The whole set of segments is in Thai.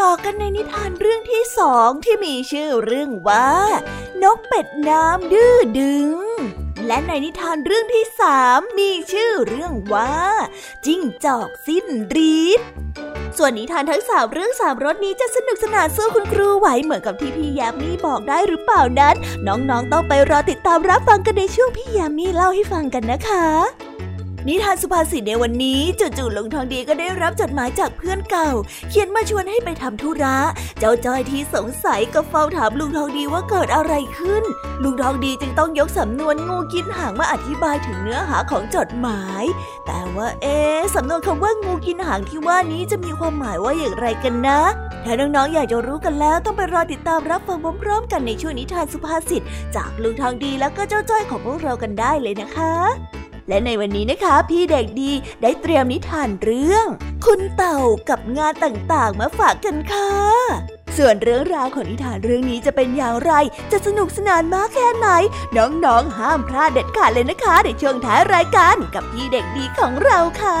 ต่อกันในนิทานเรื่องที่สองที่มีชื่อเรื่องว่า นกเป็ดน้ำดื้อดึง และในนิทานเรื่องที่สามมีชื่อเรื่องว่า จิ้งจอกสิ้นรีดส่วนนิทานทั้งสามเรื่องสามรสนี้จะสนุกสนานสู้คุณครูไหวเหมือนกับที่พี่ยามีบอกได้หรือเปล่านั้น น้องๆต้องไปรอติดตามรับฟังกันในช่วงพี่ยามีเล่าให้ฟังกันนะคะ นิทานสุภาษิตในวันนี้จู่ๆลุงทองดีก็ได้รับจดหมายจากเพื่อนเก่า เขียนมาชวนให้ไปทำธุระ เจ้าจ้อยที่สงสัยก็เฝ้าถามลุงทองดีว่าเกิดอะไรขึ้น ลุงทองดีจึงต้องยกสำนวนงูกินหางมาอธิบายถึงเนื้อหาของจดหมาย แต่ว่าเอ๊สำนวนคำว่างูกินหางที่ว่านี้จะมีความหมายว่าอย่างไรกันนะ ถ้าน้องๆอยากจะรู้กันแล้วต้องไปรอติดตามรับฟังพร้อมๆกันในช่วงนิทานสุภาษิตจากลุงทองดีแล้วก็เจ้าจ้อยของพวกเรากันได้เลยนะคะ และในวันนี้นะคะ พี่เด็กดีได้เตรียมนิทานเรื่อง คุณเต่ากับงานต่างๆ มาฝากกันค่ะ ส่วนเรื่องราวของนิทานเรื่องนี้จะเป็นอย่างไร จะสนุกสนานมากแค่ไหน น้องๆ ห้ามพลาดเด็ดขาดเลยนะคะ ในช่วงท้ายรายการกับพี่เด็กดีของเราค่ะ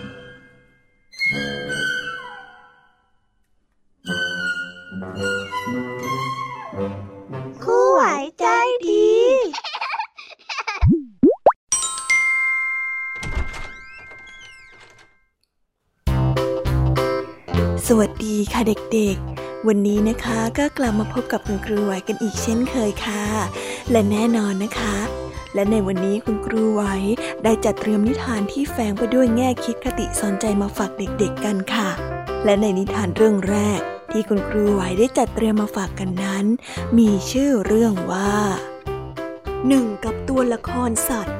วัสดีค่ะเด็กๆ วันนี้นะคะก็กลับมาพบกับคุณครูไหวกันอีกเช่นเคยค่ะ และแน่นอนนะคะ และในวันนี้คุณครูไหวได้จัดเตรียมนิทานที่แฝงไปด้วยแง่คิดคติสอนใจมาฝากเด็กๆกันค่ะ และในนิทานเรื่องแรก ที่คุณครูไหวได้จัดเตรียมมาฝากกันนั้น มีชื่อเรื่องว่าหนึ่งกับตัวละครสัตว์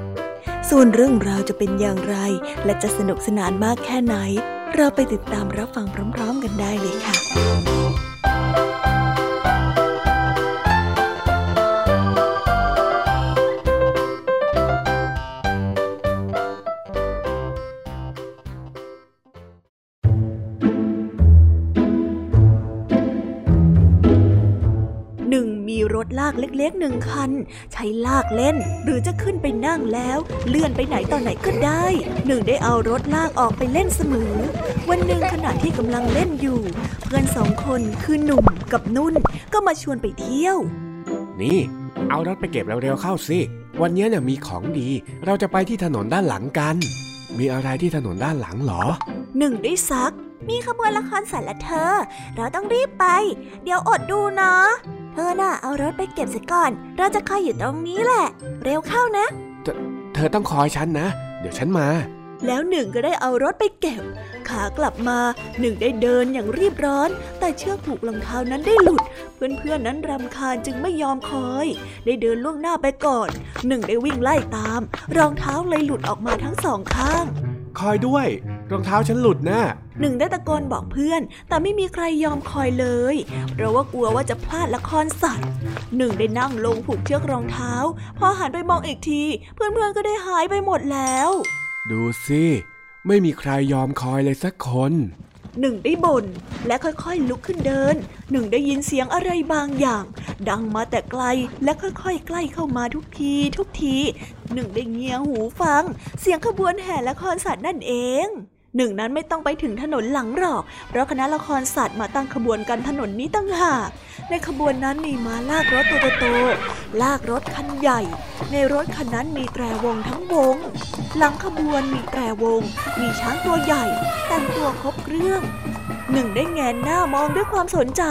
ส่วนเรื่องราวจะเป็นอย่างไร และจะสนุกสนานมากแค่ไหน เราไปติดตามรับฟังพร้อม ๆ กันได้เลยค่ะ ลากเล็กๆหนึ่งคัน ใช้ลากเล่น หรือจะขึ้นไปนั่งแล้ว เลื่อนไปไหนต่อไหนก็ได้ หนึ่งได้เอารถลากออกไปเล่นเสมอ วันหนึ่งขณะที่กำลังเล่นอยู่ เพื่อนสองคนคือหนุ่มกับนุ่นก็มาชวนไปเที่ยว นี่ เอารถไปเก็บเร็วๆเข้าสิ วันนี้เนี่ยมีของดี เราจะไปที่ถนนด้านหลังกัน มีอะไรที่ถนนด้านหลังหรอ หนึ่งได้ซัก มีขบวนละครสัตว์ละเธอ เราต้องรีบไป เดี๋ยวอดดูนะ เธอน่ะเอารถไปเก็บเสียก่อน เราจะคอยอยู่ตรงนี้แหละ เร็วเข้านะ เธอต้องคอยฉันนะ เดี๋ยวฉันมา แล้วหนึ่งก็ได้เอารถไปเก็บ ขากลับมาหนึ่งได้เดินอย่างรีบร้อน แต่เชือกผูกรองเท้านั้นได้หลุด เพื่อนๆนั้นรำคาญจึงไม่ยอมคอย ได้เดินล่วงหน้าไปก่อน หนึ่งได้วิ่งไล่ตาม รองเท้าเลยหลุดออกมาทั้งสองข้าง คอยด้วย รองเท้าฉันหลุดนะหนึ่งได้ตะโกนบอกเพื่อน แต่ไม่มีใครยอมคอยเลยเพราะว่ากลัวว่าจะพลาดละครสัตว์หนึ่งได้นั่งลงผูกเชือกรองเท้า พอหันไปมองอีกที เพื่อนๆก็ได้หายไปหมดแล้ว ดูสิไม่มีใครยอมคอยเลยสักคนหนึ่งได้บ่นและค่อยๆลุกขึ้นเดิน หนึ่งได้ยินเสียงอะไรบางอย่าง ดังมาแต่ไกลและค่อยๆ ใกล้เข้ามาทุกที ทุกที หนึ่งได้เงียหูฟัง เสียงขบวนแห่ละครสัตว์นั่นเอง หนึ่งนั้นไม่ต้องไปถึงถนนหลังหรอก เพราะคณะละครสัตว์มาตั้งขบวนกันถนนนี้ตั้งหากในขบวนนั้นมีม้าลากรถตัวโตลากรถคันใหญ่ ในรถคันนั้นมีแตรวงทั้งวง หลังขบวนมีแตรวง มีช้างตัวใหญ่ แต่งตัวครบเครื่องหนึ่งได้แงนหน้ามองด้วยความสนใจ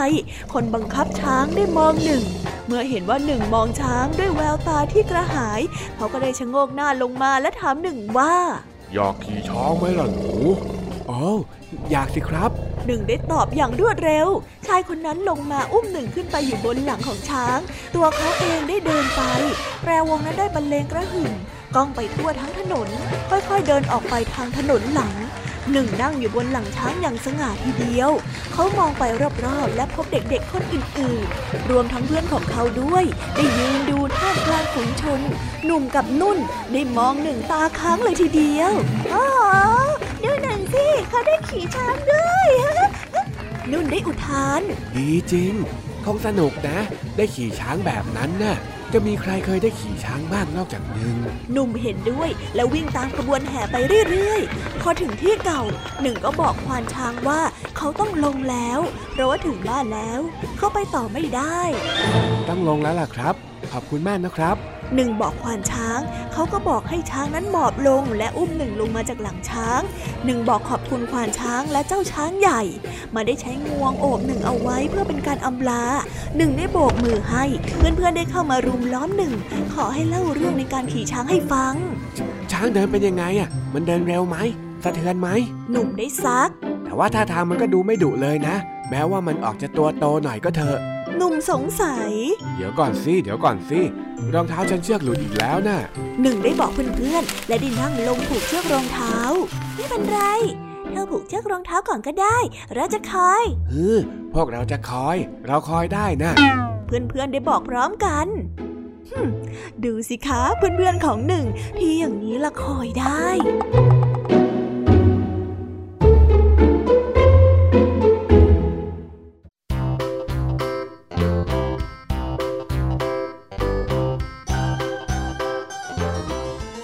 คนบังคับช้างได้มองหนึ่ง เมื่อเห็นว่าหนึ่งมองช้างด้วยแววตาที่กระหาย เขาก็ได้ชะโงกหน้าลงมาและถามหนึ่งว่า อยากขี่ช้างไหมล่ะหนูอ๋ออยากสิครับหนึ่งได้ตอบอย่างรวดเร็ว ชายคนนั้นลงมาอุ้มหนึ่งขึ้นไปอยู่บนหลังของช้าง ตัวเขาเองได้เดินไป แปรวงนั้นได้บรรเลงกระหึ่มก้องไปทั่วทั้งถนน ค่อยๆเดินออกไปทางถนนหลัง หนึ่งนั่งอยู่บนหลังช้างอย่างสง่าทีเดียว เขามองไปรอบๆและพบเด็กๆคนอื่นๆ รวมทั้งเพื่อนของเขาด้วย ได้ยืนดูท่ามกลางฝูงชน หนุ่มกับนุ่นได้มองหนึ่งตาค้างเลยทีเดียวอ๋อดูหนึ่งสิเขาได้ขี่ช้างด้วย นุ่นได้อุทาน ดีจริง คงสนุกนะ ได้ขี่ช้างแบบนั้นน่ะจะมีใครเคยได้ขี่ช้างบ้างนอกจากหนึ่งหนุ่มเห็นด้วยแล้ววิ่งตามขบวนแห่ไปเรื่อยๆ พอถึงที่เก่าหนึ่งก็บอกควานช้างว่าเขาต้องลงแล้วเพราะว่าถึงบ้านแล้ว เขาไปต่อไม่ได้ ต้องลงแล้วล่ะครับ ขอบคุณมากนะครับ หนึ่งบอกควานช้าง เขาก็บอกให้ช้างนั้นหมอบลงและอุ้มหนึ่งลงมาจากหลังช้าง หนึ่งบอกขอบคุณควานช้างและเจ้าช้างใหญ่ มาได้ใช้งวงโอบหนึ่งเอาไว้เพื่อเป็นการอำลาหนึ่งได้โบกมือให้ เพื่อนๆได้เข้ามารุมล้อมหนึ่ง ขอให้เล่าเรื่องในการขี่ช้างให้ฟัง ช้างเดินเป็นยังไงอะ มันเดินเร็วไหมสะเทือนไหมหนุ่มได้ซัก แต่ว่าท่าทางมันก็ดูไม่ดุเลยนะ แม้ว่ามันออกจะตัวโตหน่อยก็เถอะ หนุ่มสงสัย เดี๋ยวก่อนสิ เดี๋ยวก่อนสิ รองเท้าฉันเชือกหลุดอีกแล้วนะ่ะ หนึ่งได้บอกเพื่อนๆ และได้นั่งลงผูกเชือกรองเท้า ไม่เป็นไร เธอผูกเชือกรองเท้าก่อนก็ได้ เราจะคอยเออพวกเราจะคอย เราคอยได้นะ เพื่อนๆได้บอกพร้อมกันดูสิคะเพื่อนๆของหนึ่งที่อย่างนี้ละคอยได้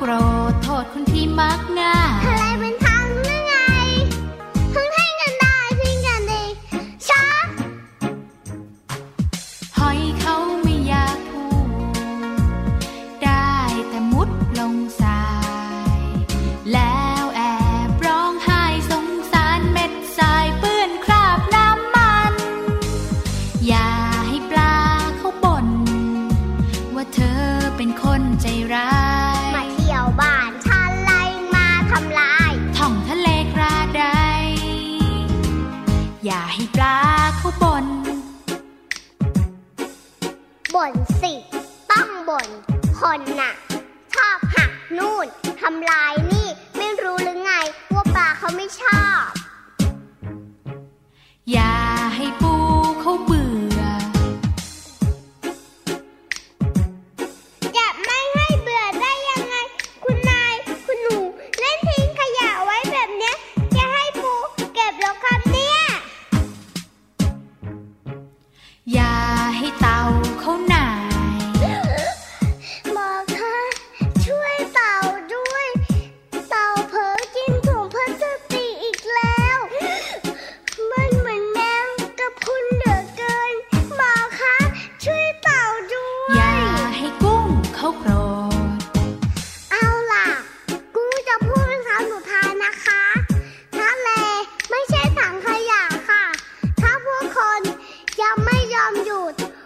โกรธโทษคนที่มักง่าย น้อง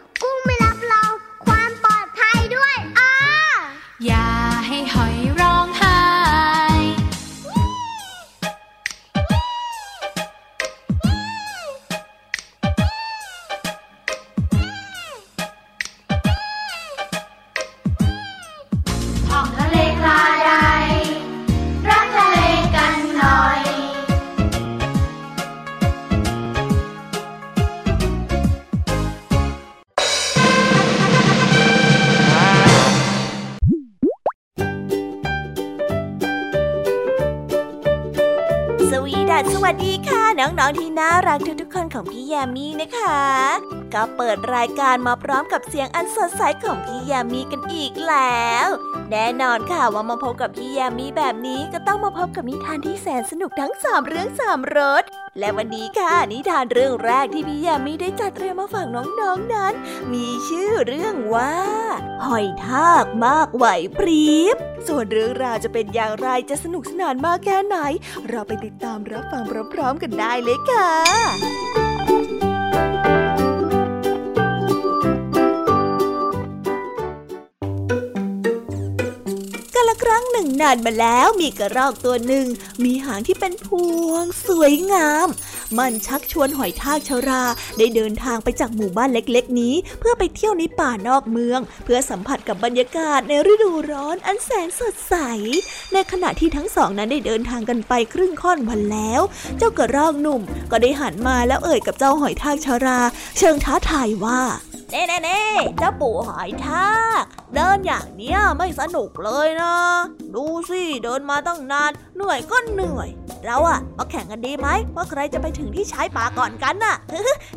ของพี่ยามีนะคะ ก็เปิดรายการมาพร้อมกับเสียงอันสดใสของพี่ยามีกันอีกแล้ว แน่นอนค่ะว่ามาพบกับพี่ยามีแบบนี้ก็ต้องมาพบกับนิทานที่แสนสนุกทั้งสามเรื่องสามรสและวันนี้ค่ะนิทานเรื่องแรกที่พี่ยามีได้จัดเตรียมมาฝากน้องๆนนั้น มีชื่อเรื่องว่าหอยทากมากไหวพริบส่วนเรื่องราวจะเป็นอย่างไรจะสนุกสนานมากแค่ไหน เราไปติดตามรับฟังพร้อมๆกันได้เลยค่ะ รั้งหนึ่งนานมาแล้วมีกระรอกตัวหนึ่ง มีหางที่เป็นพวงสวยงาม มันชักชวนหอยทากชารา ได้เดินทางไปจากหมู่บ้านเล็กๆ นี้ เพื่อไปเที่ยวในป่านอกเมือง เพื่อสัมผัสกับบรรยากาศในฤดูร้อนอันแสนสดใส ในขณะที่ทั้งสองนั้นได้เดินทางกันไปครึ่งค่อนวันแล้ว เจ้ากระรอกหนุ่มก็ได้หันมาแล้วเอ่ยกับเจ้าหอยทากชารา เชิงท้าทายว่าเน่เน่เน่เจ้าปู่หอยทาก เดินอย่างเนี้ยไม่สนุกเลยนะ ดูสิเดินมาตั้งนาน เหนื่อยก็เหนื่อย เราอะมาแข่งกันดีไหมว่าใครจะไปถึงที่ชายป่าก่อนกันน่ะ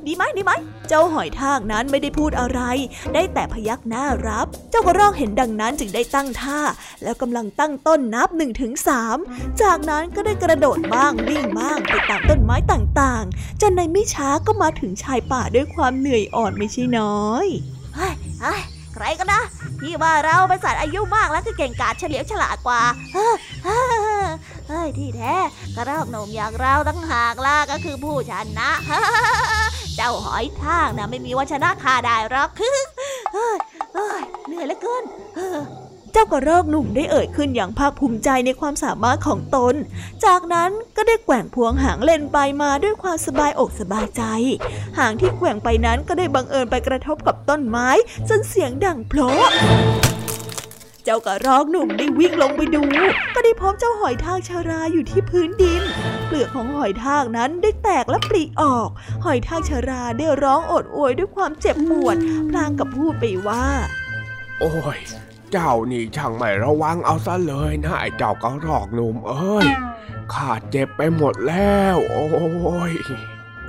ดีไหมดีไหมเจ้าหอยทากนั้นไม่ได้พูดอะไร ได้แต่พยักหน้ารับ เจ้ากระรอกเห็นดังนั้นจึงได้ตั้งท่า แล้วกำลังตั้งต้นนับหนึ่งถึงสามจากนั้นก็ได้กระโดดบ้างวิ่งบ้างไปตามต้นไม้ต่างๆจนในไม่ช้าก็มาถึงชายป่าด้วยความเหนื่อยอ่อนไม่ใช่น้อยเฮ้ย ใครกันนะที่ว่าเราเป็นสัตว์อายุมากแล้วคือเก่งกาจเฉลียวฉลาดกว่าเฮ้ยที่แท้กระรอกหนุ่มอย่างเราตั้งหากล่ะก็คือผู้ชนะเจ้าหอยทากนะไม่มีวันชนะข้าได้หรอกเหนื่อยเหลือเกิน เจ้ากระรอกหนุ่มได้เอ่ยขึ้นอย่างภาคภูมิใจในความสามารถของตน จากนั้นก็ได้แกว่งพวงหางเล่นไปมาด้วยความสบายอกสบายใจ หางที่แกว่งไปนั้นก็ได้บังเอิญไปกระทบกับต้นไม้จนเสียงดังโผล่เจ้ากระรอกหนุ่มได้วิ่งลงไปดู ก็ได้พบเจ้าหอยทากชาราอยู่ที่พื้นดิน เปลือกของหอยทากนั้นได้แตกและปริออก หอยทากชาราได้ร้องโอดโอยด้วยความเจ็บปวด พลางกับพูดไปว่า โอ้ย เจ้านี่ช่างไม่ระวังเอาซะเลยนะไอ้เจ้ากระรอกหนุ่มเอ้ยข้าเจ็บไปหมดแล้ว โอ้ย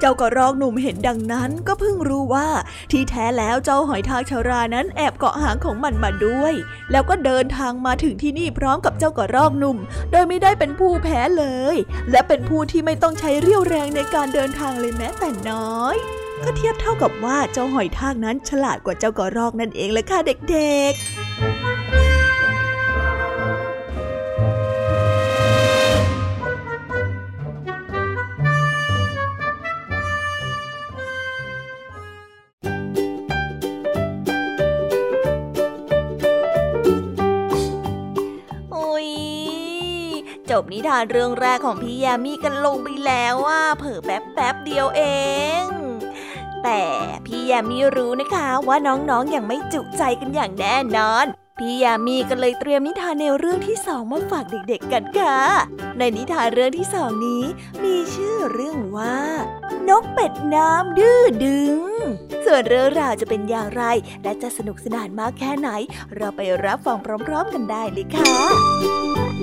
เจ้ากระรอกหนุ่มเห็นดังนั้นก็เพิ่งรู้ว่า ที่แท้แล้วเจ้าหอยทากชารานั้นแอบเกาะหางของมันมาด้วย แล้วก็เดินทางมาถึงที่นี่พร้อมกับเจ้ากระรอกหนุ่ม โดยไม่ได้เป็นผู้แพ้เลย และเป็นผู้ที่ไม่ต้องใช้เรี่ยวแรงในการเดินทางเลยแม้แต่น้อย ก็เทียบเท่ากับว่าเจ้าหอยทากนั้นฉลาดกว่าเจ้ากระรอกนั่นเองเลยค่ะเด็กๆ บนิทานเรื่องแรกของพี่ยามีกันลงไปแล้วว่าเผิ่แป๊บแป๊บเดียวเอง แต่พี่ยามีรู้นะคะว่าน้องๆออย่างไม่จุใจกันอย่างแน่นอน พี่ยามีก็เลยเตรียมนิทานแนวเรื่องที่สองมาฝากเด็กๆกันค่ะ ในนิทานเรื่องที่สองนี้ มีชื่อเรื่องว่า นกเป็ดน้ำดื้อดึง ส่วนเรื่องราวจะเป็นอย่างไร และจะสนุกสนานมากแค่ไหน เราไปรับฟังพร้อม ๆ กันได้เลยค่ะ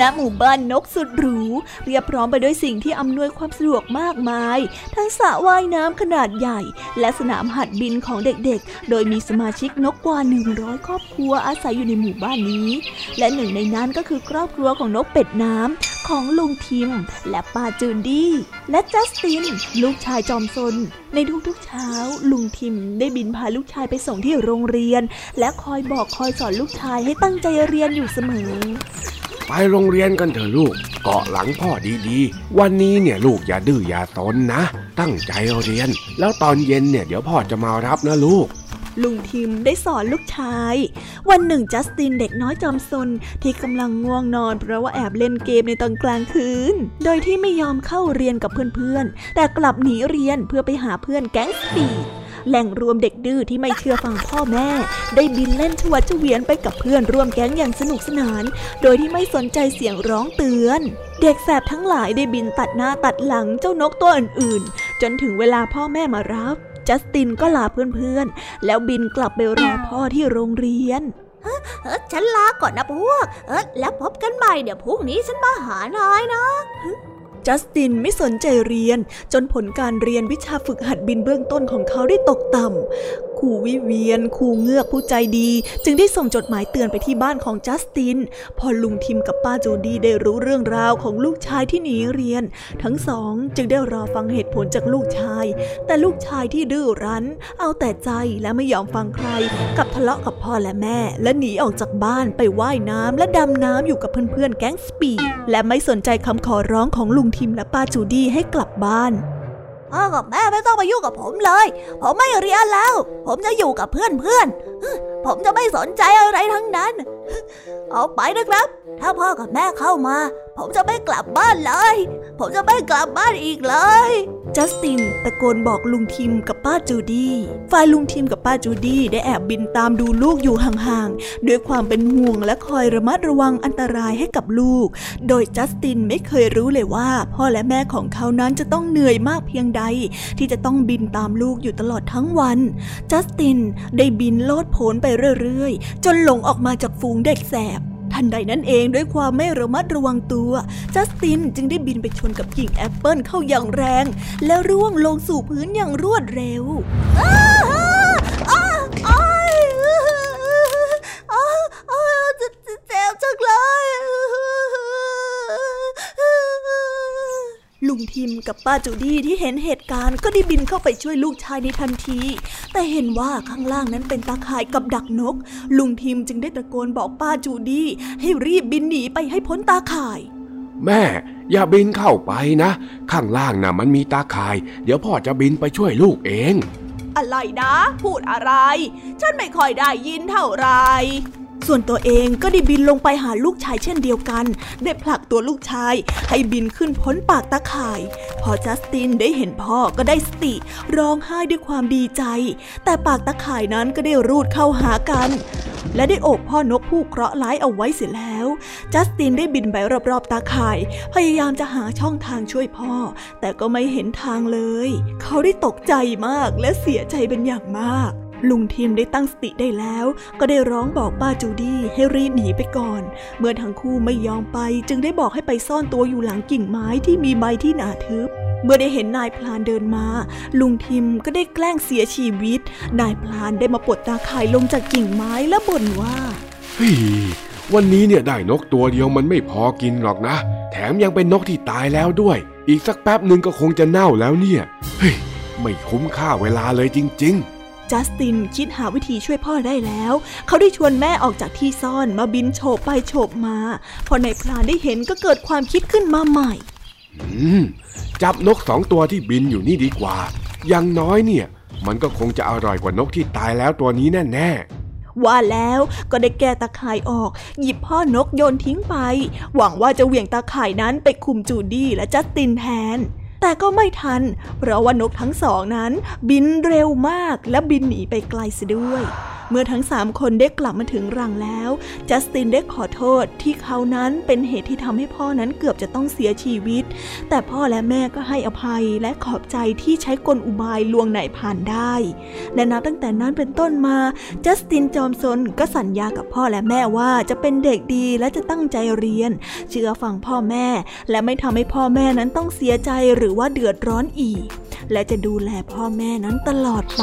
ณหมู่บ้านนกสุดหรู เรียบพร้อมไปด้วยสิ่งที่อำนวยความสะดวกมากมาย ทั้งสระว่ายน้ำขนาดใหญ่ และสนามหัดบินของเด็กๆ โดยมีสมาชิกนกกว่า 100 ครอบครัวอาศัยอยู่ในหมู่บ้านนี้ และหนึ่งในนั้นก็คือครอบครัวของนกเป็ดน้ำของลุงทิม และป้าจูนดี้และจัสติน ลูกชายจอมซน ในทุกๆเช้า ลุงทิมได้บินพาลูกชายไปส่งที่โรงเรียน และคอยบอกคอยสอนลูกชายให้ตั้งใจเรียนอยู่เสมอ ไปโรงเรียนกันเถอะลูก เกาะหลังพ่อดีๆ วันนี้เนี่ยลูกอย่าดื้ออย่าตนนะ ตั้งใจเรียน แล้วตอนเย็นเนี่ยเดี๋ยวพ่อจะมารับนะลูกลุงทิมได้สอนลูกชาย วันหนึ่งจัสตินเด็กน้อยจอมซนที่กำลังง่วงนอน เพราะว่าแอบเล่นเกมในตอนกลางคืน โดยที่ไม่ยอมเข้าเรียนกับเพื่อนๆ แต่กลับหนีเรียนเพื่อไปหาเพื่อนแก๊งสปีด แหล่งรวมเด็กดื้อที่ไม่เชื่อฟังพ่อแม่ ได้บินเล่นชวัดเฉวียนไปกับเพื่อนร่วมแก๊งอย่างสนุกสนาน โดยที่ไม่สนใจเสียงร้องเตือน เด็กแสบทั้งหลายได้บินตัดหน้าตัดหลังเจ้านกตัวอื่นๆ จนถึงเวลาพ่อแม่มารับ จัสตินก็ลาเพื่อนๆ แล้วบินกลับไปรอพ่อที่โรงเรียนเออฉันลาก่อนนะพวก เออแล้วพบกันใหม่เดี๋ยวพรุ่งนี้ฉันมาหานายนะ จัสตินไม่สนใจเรียน จนผลการเรียนวิชาฝึกหัดบินเบื้องต้นของเขาได้ตกต่ำครูวิเวียนครูเงือกผู้ใจดี จึงได้ส่งจดหมายเตือนไปที่บ้านของจัสติน พอลุงทิมกับป้าจูดี้ได้รู้เรื่องราวของลูกชายที่หนีเรียน ทั้งสองจึงได้รอฟังเหตุผลจากลูกชาย แต่ลูกชายที่ดื้อรั้น เอาแต่ใจและไม่ยอมฟังใคร กับทะเลาะกับพ่อและแม่ และหนีออกจากบ้านไปไว่ายน้ำและดำน้ำอยู่กับเพื่อนๆแก๊งสปีดและไม่สนใจคำขอร้องของลุงทิมและป้าจูดี้ให้กลับบ้านพ่อกับแม่ไม่ต้องมายุ่งกับผมเลย ผมไม่เรียนแล้ว ผมจะอยู่กับเพื่อนเพื่อน ผมจะไม่สนใจอะไรทั้งนั้นเอาไปนะครับ ถ้าพ่อกับแม่เข้ามา ผมจะไม่กลับบ้านเลย ผมจะไม่กลับบ้านอีกเลย จัสตินตะโกนบอกลุงทิมกับป้าจูดี้ฝ่ายลุงทิมกับป้าจูดี้ได้แอบบินตามดูลูกอยู่ห่างๆ ด้วยความเป็นห่วงและคอยระมัดระวังอันตรายให้กับลูก โดยจัสตินไม่เคยรู้เลยว่า พ่อและแม่ของเขานั้นจะต้องเหนื่อยมากเพียงใด ที่จะต้องบินตามลูกอยู่ตลอดทั้งวัน จัสตินได้บินโลดโผนไปเรื่อยๆ จนหลงออกมาจากฝูงเด็กแสบ ทันใดนั้นเองด้วยความไม่ระมัดระวังตัว จัสตินจึงได้บินไปชนกับกิ่งแอปเปิลเข้าอย่างแรง แล้วร่วงลงสู่พื้นอย่างรวดเร็ว ลุงทิมกับป้าจูดี้ที่เห็นเหตุการณ์ก็ได้บินเข้าไปช่วยลูกชายในทันที แต่เห็นว่าข้างล่างนั้นเป็นตาข่ายกับดักนก ลุงทิมจึงได้ตะโกนบอกป้าจูดี้ให้รีบบินหนีไปให้พ้นตาข่าย แม่ อย่าบินเข้าไปนะ ข้างล่างน่ะมันมีตาข่าย เดี๋ยวพ่อจะบินไปช่วยลูกเอง อะไรนะ พูดอะไร ฉันไม่ค่อยได้ยินเท่าไร ส่วนตัวเองก็ได้บินลงไปหาลูกชายเช่นเดียวกัน ได้ผลักตัวลูกชายให้บินขึ้นพ้นปากตาข่าย พอจัสตินได้เห็นพ่อก็ได้สติร้องไห้ด้วยความดีใจ แต่ปากตาข่ายนั้นก็ได้รูดเข้าหากัน และได้โอบพ่อนกผู้เคราะห์ร้ายเอาไว้เสียแล้ว จัสตินได้บินไปรอบๆตาข่าย พยายามจะหาช่องทางช่วยพ่อ แต่ก็ไม่เห็นทางเลย เขาได้ตกใจมากและเสียใจเป็นอย่างมาก ลุงทิมได้ตั้งสติได้แล้ว ก็ได้ร้องบอกป้าจูดี้ให้รีบหนีไปก่อน เมื่อทั้งคู่ไม่ยอมไปจึงได้บอกให้ไปซ่อนตัวอยู่หลังกิ่งไม้ที่มีใบที่หนาทึบ เมื่อได้เห็นนายพลานเดินมา ลุงทิมก็ได้แกล้งเสียชีวิต นายพลานได้มาปลดตาข่ายลงจากกิ่งไม้และบ่นว่าเฮ้ยวันนี้เนี่ยได้นกตัวเดียวมันไม่พอกินหรอกนะ แถมยังเป็นนกที่ตายแล้วด้วย อีกสักแป๊บหนึ่งก็คงจะเน่าแล้วเนี่ย เฮ้ย ไม่คุ้มค่าเวลาเลยจริง ๆ จัสตินคิดหาวิธีช่วยพ่อได้แล้ว เขาได้ชวนแม่ออกจากที่ซ่อนมาบินโฉบไปโฉบมา พอในายพลานได้เห็นก็เกิดความคิดขึ้นมาใหม่อืมจับนกสองตัวที่บินอยู่นี่ดีกว่า อย่างน้อยเนี่ย มันก็คงจะอร่อยกว่านกที่ตายแล้วตัวนี้แน่ว่าแล้วก็ได้แก้ตาข่ายออก หยิบพ่อนกโยนทิ้งไป หวังว่าจะเหวี่ยงตาข่ายนั้นไปคุมจูดี้และจัสตินแทน แต่ก็ไม่ทัน เพราะว่านกทั้งสองนั้นบินเร็วมากและบินหนีไปไกลซะด้วย เมื่อทั้งสามคนได้กลับมาถึงรังแล้ว จัสตินได้ขอโทษที่เขานั้นเป็นเหตุที่ทำให้พ่อนั้นเกือบจะต้องเสียชีวิต แต่พ่อและแม่ก็ให้อภัยและขอบใจที่ใช้กลอุบายลวงไหนผ่านได้ และนับตั้งแต่นั้นเป็นต้นมา จัสตินจอมซนก็สัญญากับพ่อและแม่ว่าจะเป็นเด็กดีและจะตั้งใจเรียน เชื่อฟังพ่อแม่ และไม่ทำให้พ่อแม่นั้นต้องเสียใจหรือือว่าเดือดร้อนอีก และจะดูแลพ่อแม่นั้นตลอดไป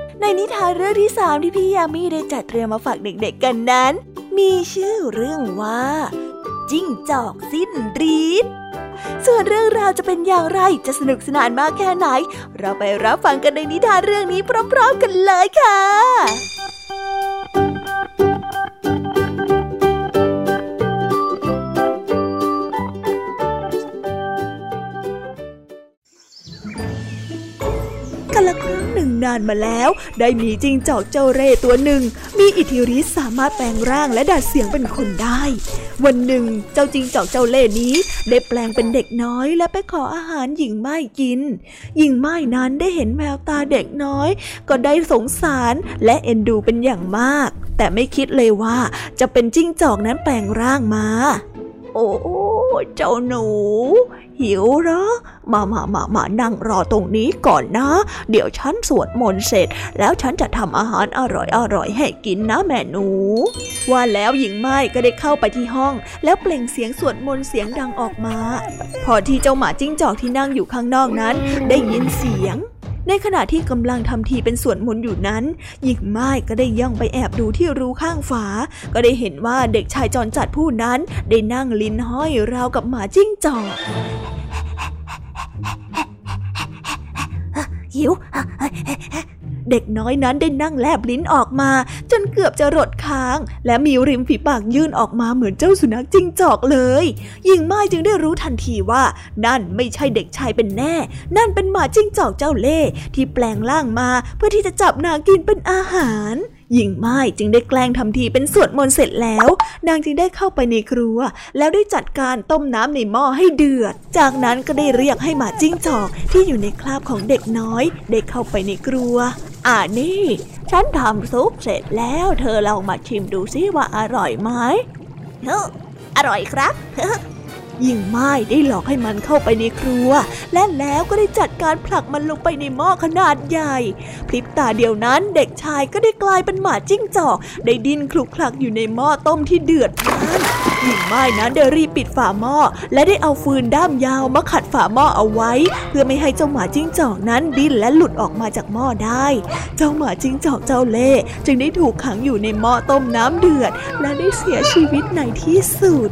ในนิทานเรื่องที่สามที่พี่ยามีได้จัดเตรียมมาฝากเด็กๆกันนั้น มีชื่อเรื่องว่า จิ้งจอกสิ้นฤทธิ์ส่วนเรื่องราวจะเป็นอย่างไรจะสนุกสนานมากแค่ไหน เราไปรับฟังกันในนิทานเรื่องนี้พร้อมๆกันเลยค่ะ นานมาแล้ว ได้มีจิ้งจอกเจ้าเร่ตัวหนึ่ง มีอิทธิฤทธิ์สามารถแปลงร่างและดัดเสียงเป็นคนได้ วันหนึ่งเจ้าจิ้งจอกเจ้าเล่นี้ ได้แปลงเป็นเด็กน้อยและไปขออาหารหญิงไม้กิน หญิงไม้นั้นได้เห็นแววตาเด็กน้อย ก็ได้สงสารและเอ็นดูเป็นอย่างมาก แต่ไม่คิดเลยว่าจะเป็นจิ้งจอกนั้นแปลงร่างมา โอ้เจ้าหนู หิวเหรอ มามามามานั่งรอตรงนี้ก่อนนะ เดี๋ยวฉันสวดมนต์เสร็จ แล้วฉันจะทำอาหารอร่อยอร่อยให้กินนะแม่หนู ว่าแล้วหญิงไม้ก็ได้เข้าไปที่ห้อง แล้วเปล่งเสียงสวดมนต์เสียงดังออกมา พอที่เจ้าหมาจิ้งจอกที่นั่งอยู่ข้างนอกนั้น ได้ยินเสียง ในขณะที่กำลังทำทีเป็นสวดมนต์อยู่นั้น หญิงไม้ก็ได้ย่องไปแอบดูที่รูข้างฝา ก็ได้เห็นว่าเด็กชายจรจัดผู้นั้น ได้นั่งลิ้นห้อยราวกับหมาจิ้งจอกหิว เด็กน้อยนั้นได้นั่งแลบลิ้นออกมา จนเกือบจะรดค้าง และมีริมฝีปากยื่นออกมาเหมือนเจ้าสุนัขจิ้งจอกเลยหญิงไม้จึงได้รู้ทันทีว่า นั่นไม่ใช่เด็กชายเป็นแน่ นั่นเป็นหมาจิ้งจอกเจ้าเล่ที่แปลงร่างมาเพื่อที่จะจับนางกินเป็นอาหารหญิงไม้จึงได้แกล้งทำทีเป็นสวดมนต์เสร็จแล้ว นางจึงได้เข้าไปในครัว แล้วได้จัดการต้มน้ำในหม้อให้เดือด จากนั้นก็ได้เรียกให้หมาจิ้งจอกที่อยู่ในคราบของเด็กน้อย ได้เข้าไปในครัว อ่านี่ ฉันทำซุปเสร็จแล้ว เธอลองมาชิมดูซิว่าอร่อยไหมเฮ้ออร่อยครับ หญิงไม้ได้หลอกให้มันเข้าไปในครัว และแล้วก็ได้จัดการผลักมันลงไปในหม้อขนาดใหญ่พริบตาเดียวนั้นเด็กชายก็ได้กลายเป็นหมาจิ้งจอก ได้ดิ้นคลุกคลักอยู่ในหม้อต้มที่เดือดพล่านหญิงไม้นั้นได้รีบปิดฝาหม้อและได้เอาฟืนด้ามยาวมาขัดฝาหม้อเอาไว้ เพื่อไม่ให้เจ้าหมาจิ้งจอกนั้นดิ้นและหลุดออกมาจากหม้อได้ เจ้าหมาจิ้งจอกเจ้าเล่จึงได้ถูกขังอยู่ในหม้อต้มน้ำเดือด และได้เสียชีวิตในที่สุด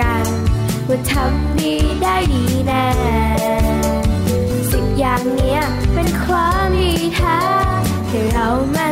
กัน ว่าทำดีได้ดีแน่สิบอย่างเนี้ยเป็นความดีแท้ที่เราไม่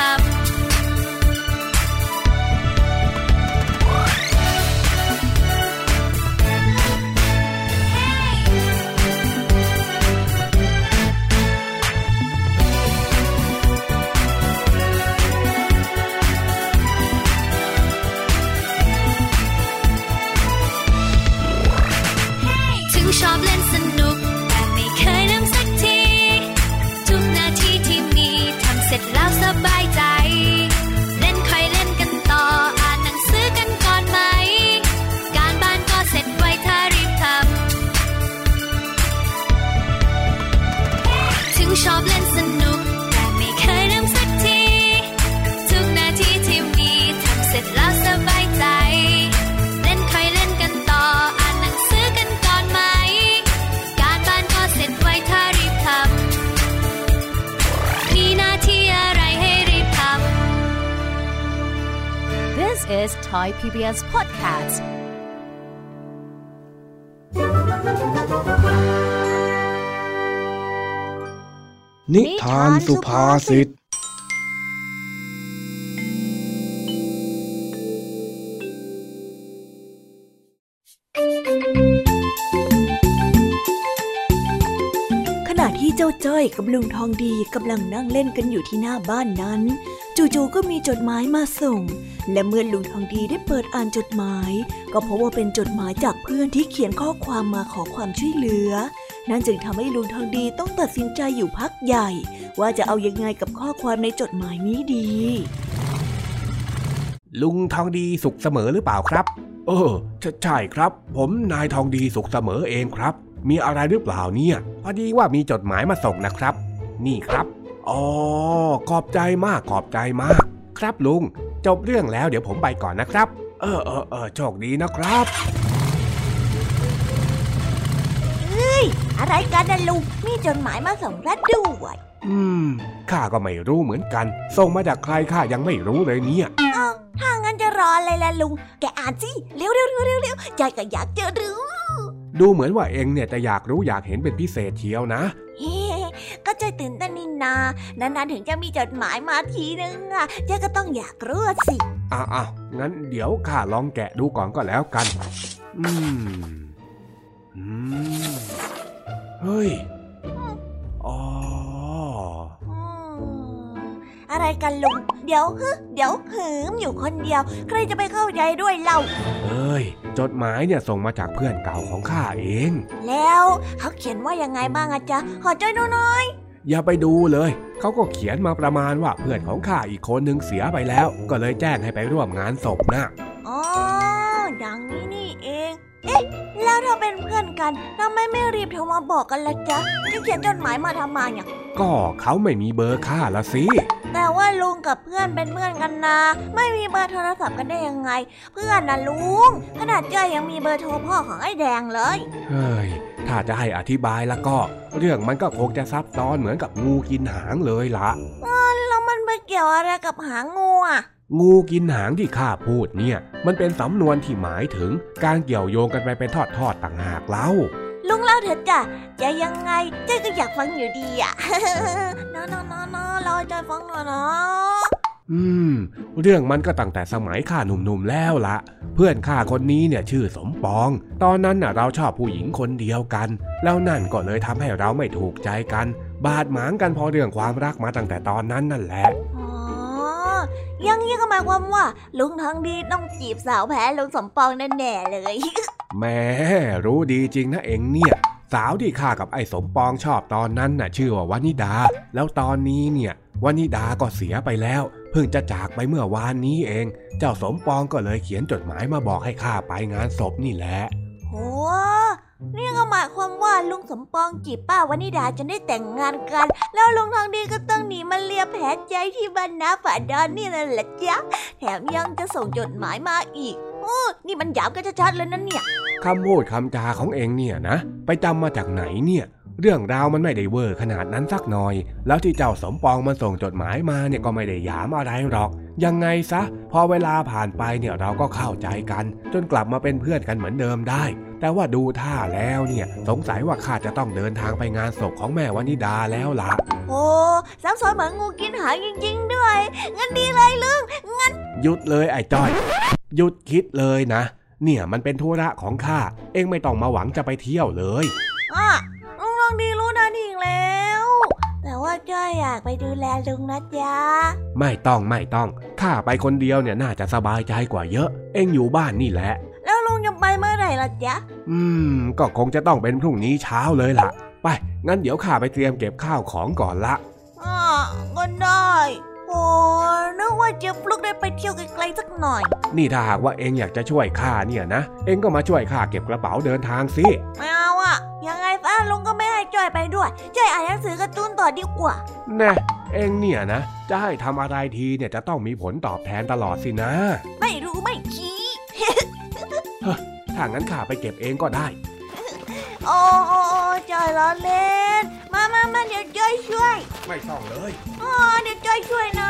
ำ is Thai PBS Podcast. นิทานสุภาษิต จ้าจ้อยกับลุงทองดีกำลังนั่งเล่นกันอยู่ที่หน้าบ้านนั้น จู่ๆก็มีจดหมายมาส่ง และเมื่อลุงทองดีได้เปิดอ่านจดหมาย ก็พบว่าเป็นจดหมายจากเพื่อนที่เขียนข้อความมาขอความช่วยเหลือ นั่นจึงทำให้ลุงทองดีต้องตัดสินใจอยู่พักใหญ่ ว่าจะเอายังไงกับข้อความในจดหมายนี้ดี ลุงทองดีสุขเสมอหรือเปล่าครับ เออใช่ใช่ครับ ผมนายทองดีสุขเสมอเองครับ มีอะไรหรือเปล่าเนี่ย พอดีว่ามีจดหมายมาส่งนะครับ นี่ครับ อ๋อ ขอบใจมาก ขอบใจมาก ครับลุง จบเรื่องแล้วเดี๋ยวผมไปก่อนนะครับ เออเออเออโชคดีนะครับอะไรกันนะลุง มีจดหมายมาส่งรัดด้วย อืม ข้าก็ไม่รู้เหมือนกัน ส่งมาจากใครข้ายังไม่รู้เลยเนี่ยถ้างั้นจะรออะไรล่ะลุง แกอ่านสิ เร็วเร็วเร็วเร็วเร็วใจก็อยากจะรู้ ดูเหมือนว่าเองเนี่ยจะอยากรู้อยากเห็นเป็นพิเศษเชียวนะเฮ้ก็ใจตื่นเต้นนี่นานานๆถึงจะมีจดหมายมาทีนึงอะเจ๊ก็ต้องอยากรู้สิอ้าวอ้าวงั้นเดี๋ยวข้าลองแกะดูก่อนก็แล้วกัน อืมอืมเฮ้ยอ๋ออืม อะไรกันลุง เดี๋ยวฮึเดี๋ยวหืมอยู่คนเดียว ใครจะไปเข้าใจด้วยเล่าเอ้ย จดหมายเนี่ยส่งมาจากเพื่อนเก่าของข้าเอง แล้วเขาเขียนว่ายังไงบ้างอะจ๊ะขอใจดูหน่อยอย่าไปดูเลย เขาก็เขียนมาประมาณว่าเพื่อนของข้าอีกคนหนึ่งเสียไปแล้ว ก็เลยแจ้งให้ไปร่วมงานศพนะอ๋อดังนี้นี่เอง เอ๊ะ แล้วถ้าเป็นเพื่อนกันทำไมไม่รีบโทรมาบอกกันล่ะจ๊ะจะเขียนจดหมายมาทำไมอะ ก็เขาไม่มีเบอร์ข้าละสิ แต่ว่าลุงกับเพื่อนเป็นเพื่อนกันนะ ไม่มีเบอร์โทรศัพท์กันได้ยังไง เพื่อนนะลุง ขนาดเจ้ยยังมีเบอร์โทรพ่อของไอ้แดงเลย เฮ้ย ถ้าจะให้อธิบายแล้วก็ เรื่องมันก็คงจะซับซ้อนเหมือนกับงูกินหางเลยละแล้วมันไปเกี่ยวอะไรกับหางงูอะงูกินหางที่ข้าพูดเนี่ย มันเป็นสำนวนที่หมายถึงการเกี่ยวโยงกันไปเป็นทอดๆต่างหากเล่า ลุงเล่าเถอะจ้ะจะยังไงเจ๊ก็อยากฟังอยู่ดีอะนะนะนะนะรอใจฟังหน่อยนะอืม เรื่องมันก็ตั้งแต่สมัยข้าหนุ่มๆแล้วละเพื่อนข้าคนนี้เนี่ยชื่อสมปอง ตอนนั้นน่ะเราชอบผู้หญิงคนเดียวกัน แล้วนั่นก็เลยทำให้เราไม่ถูกใจกัน บาดหมางกันเพราะเรื่องความรักมาตั้งแต่ตอนนั้นนั่นแหละ อ๋อ อยังนี้ก็หมายความว่า ลุงทองดีต้องจีบสาวแพ้ลุงสมปองแน่ๆเลยแหม่รู้ดีจริงนะเองเนี่ย สาวที่ข้ากับไอ้สมปองชอบตอนนั้นน่ะ ชื่อว่าวานิดา แล้วตอนนี้เนี่ยวานิดาก็เสียไปแล้ว เพิ่งจะจากไปเมื่อวานนี้เอง เจ้าสมปองก็เลยเขียนจดหมายมาบอกให้ข้าไปงานศพนี่แหละ โอ้นี่ก็หมายความว่าลุงสมปองจีบป้าวนิดาจนได้แต่งงานกัน แล้วลุงทองดีก็ต้องหนีมาเลียแผลใจที่บ้านนาฝาดอนนี่แหละจ๊ะแถมยังจะส่งจดหมายมาอีกโอ้นี่มันหยาบก็จะชัดเลยนะเนี่ยคำพูดคำจาของเองเนี่ยนะ ไปจำมาจากไหนเนี่ย เรื่องราวมันไม่ได้เวอร์ขนาดนั้นสักหน่อย แล้วที่เจ้าสมปองมันส่งจดหมายมาเนี่ยก็ไม่ได้หยามอะไรหรอก ยังไงซะ พอเวลาผ่านไปเนี่ยเราก็เข้าใจกัน จนกลับมาเป็นเพื่อนกันเหมือนเดิมได้ แต่ว่าดูท่าแล้วเนี่ย สงสัยว่าข้าจะต้องเดินทางไปงานศพของแม่วานิดาแล้วล่ะ โอ้ซับซ้อนเหมือนงูกินหางจริง ๆ ด้วย งั้นดีเลยลุงหยุดเลยไอ้จ้อย หยุดคิดเลยนะ เนี่ยมันเป็นธุระของข้า เองไม่ต้องมาหวังจะไปเที่ยวเลย ว่าจ้อยอยากไปดูแลลุงนะจ๊ะ ไม่ต้องไม่ต้อง ข้าไปคนเดียวเนี่ยน่าจะสบายใจกว่าเยอะ เองอยู่บ้านนี่แหละ แล้วลุงจะไปเมื่อไหร่ล่ะจ๊ะ อืม ก็คงจะต้องเป็นพรุ่งนี้เช้าเลยล่ะ ไป งั้นเดี๋ยวข้าไปเตรียมเก็บข้าวของก่อนละอ่าก็ได้ โอ้นึกว่าเจะฟลุกได้ไปเที่ยวไกลๆสักหน่อย นี่ถ้าหากว่าเองอยากจะช่วยข้าเนี่ยนะ เองก็มาช่วยข้าเก็บกระเป๋าเดินทางสิไม่เอาอะยังไงฟ้าลุงก็ไม่ให้จ้อยไปด้วยจ้อยอ่านหนังสือการ์ตูนต่อดีกว่าแน่เองเนี่ยนะ จะให้ทำอะไรทีเนี่ยจะต้องมีผลตอบแทนตลอดสินะ ไม่รู้ไม่ชี้ถ้างั้นข้าไปเก็บเองก็ได้ โอ้โอ้โอ้จ้อยล้อเล่น มามามาเดี๋ยวจ้อยช่วย ไม่ต้องเลย อ๋อ เดี๋ยวจ้อยช่วยนะ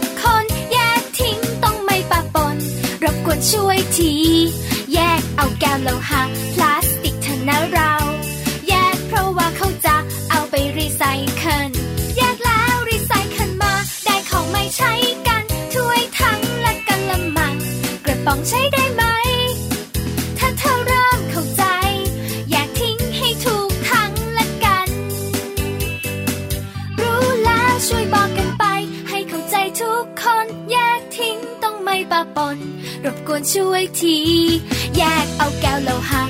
ช่วยที แยกเอาแก้วโลหะพลาสติกเถอะนะเรา แยกเพราะว่าเขาจะเอาไปรีไซเคิลแยกแล้วรีไซเคิลมา ได้ของไม่ใช้กันถ้วยทั้งและกันละมังกระป๋องใช้ได้ ช่วยที แยกเอาแก้วโลหะ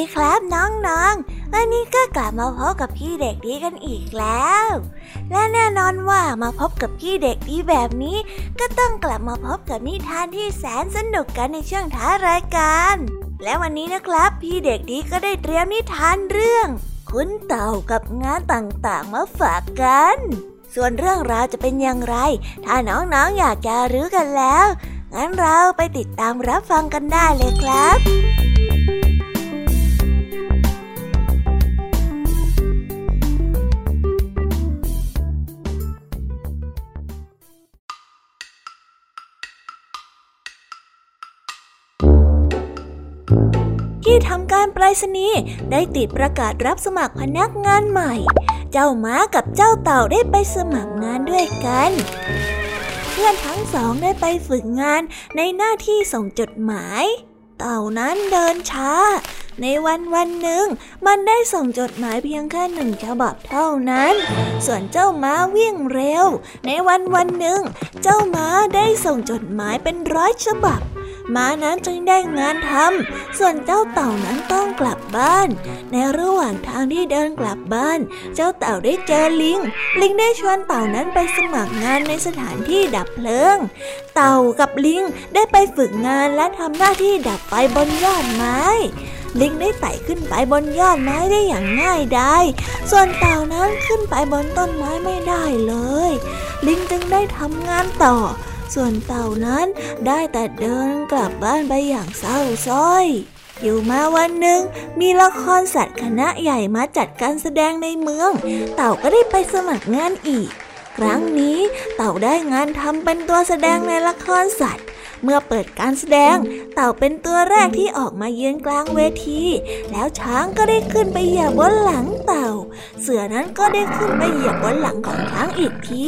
ดีครับน้องๆ วันนี้ก็กลับมาพบกับพี่เด็กดีกันอีกแล้ว และแน่นอนว่ามาพบกับพี่เด็กดีแบบนี้ ก็ต้องกลับมาพบกับนิทานที่แสนสนุกกันในช่วงท้ายรายการ และวันนี้นะครับ พี่เด็กดีก็ได้เตรียมนิทานเรื่อง คุณเต่ากับงานต่างๆ มาฝากกัน ส่วนเรื่องราวจะเป็นอย่างไร ถ้าน้องๆออยากจะรู้กันแล้ว งั้นเราไปติดตามรับฟังกันได้เลยครับ ที่ทำการไปรษณีย์ได้ติดประกาศรับสมัครพนักงานใหม่ เจ้าม้ากับเจ้าเต่าได้ไปสมัครงานด้วยกัน เพื่อนทั้งสองได้ไปฝึกงานในหน้าที่ส่งจดหมาย เต่านั้นเดินช้า ในวันวันหนึ่ง มันได้ส่งจดหมายเพียงแค่หนึ่งฉบับเท่านั้น ส่วนเจ้าม้าวิ่งเร็ว ในวันวันหนึ่ง เจ้าม้าได้ส่งจดหมายเป็นร้อยฉบับม้านั้นจึงได้งานทำ ส่วนเจ้าเต่านั้นต้องกลับบ้าน ในระหว่างทางที่เดินกลับบ้าน เจ้าเต่าได้เจอลิง ลิงได้ชวนเต่านั้นไปสมัครงานในสถานที่ดับเพลิง เต่ากับลิงได้ไปฝึกงานและทำหน้าที่ดับไฟบนยอดไม้ ลิงได้ไต่ขึ้นไปบนยอดไม้ได้อย่างง่ายดายส่วนเต่านั้นขึ้นไปบนต้นไม้ไม่ได้เลย ลิงจึงได้ทำงานต่อ ส่วนเต่านั้นได้แต่เดินกลับบ้านไปอย่างเศร้าส้อยอยู่มาวันหนึ่งมีละครสัตว์คณะใหญ่มาจัดการแสดงในเมือง เต่าก็ได้ไปสมัครงานอีก ครั้งนี้เต่าได้งานทำเป็นตัวแสดงในละครสัตว์ เมื่อเปิดการแสดง เต่าเป็นตัวแรกที่ออกมายืนกลางเวที แล้วช้างก็ได้ขึ้นไปเหยียบบนหลังเต่า เสือนั้นก็ได้ขึ้นไปเหยียบบนหลังของช้างอีกที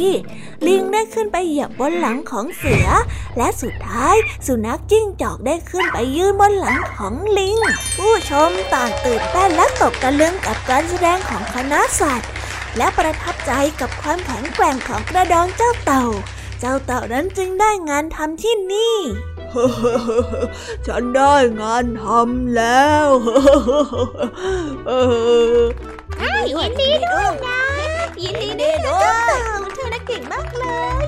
ลิงได้ขึ้นไปเหยียบบนหลังของเสือ และสุดท้ายสุนัขจิ้งจอกได้ขึ้นไปยืนบนหลังของลิง ผู้ชมต่างตื่นเต้นและตกตะลึงกับการแสดงของคณะสัตว์ และประทับใจกับความแข็งแกร่งของกระดองเจ้าเต่า เจ้าเต่านั้นจึงได้งานทำที่นี่ฉันได้งานทำแล้วยินดีด้วยนะยินดีด้วยนะเจ้าเต่าเธอน่ะเก่งมากเลย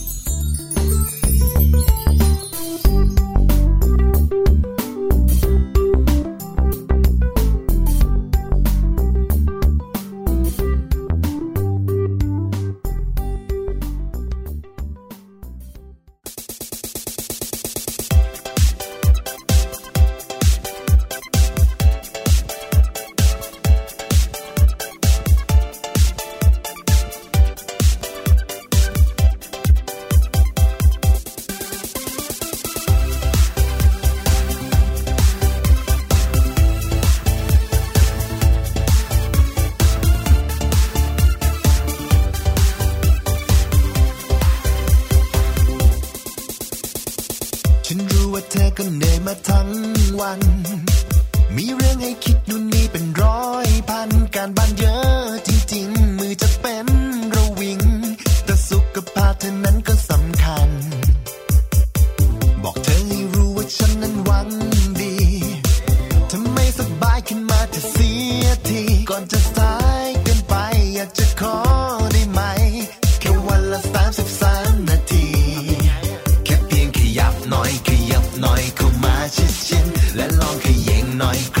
night.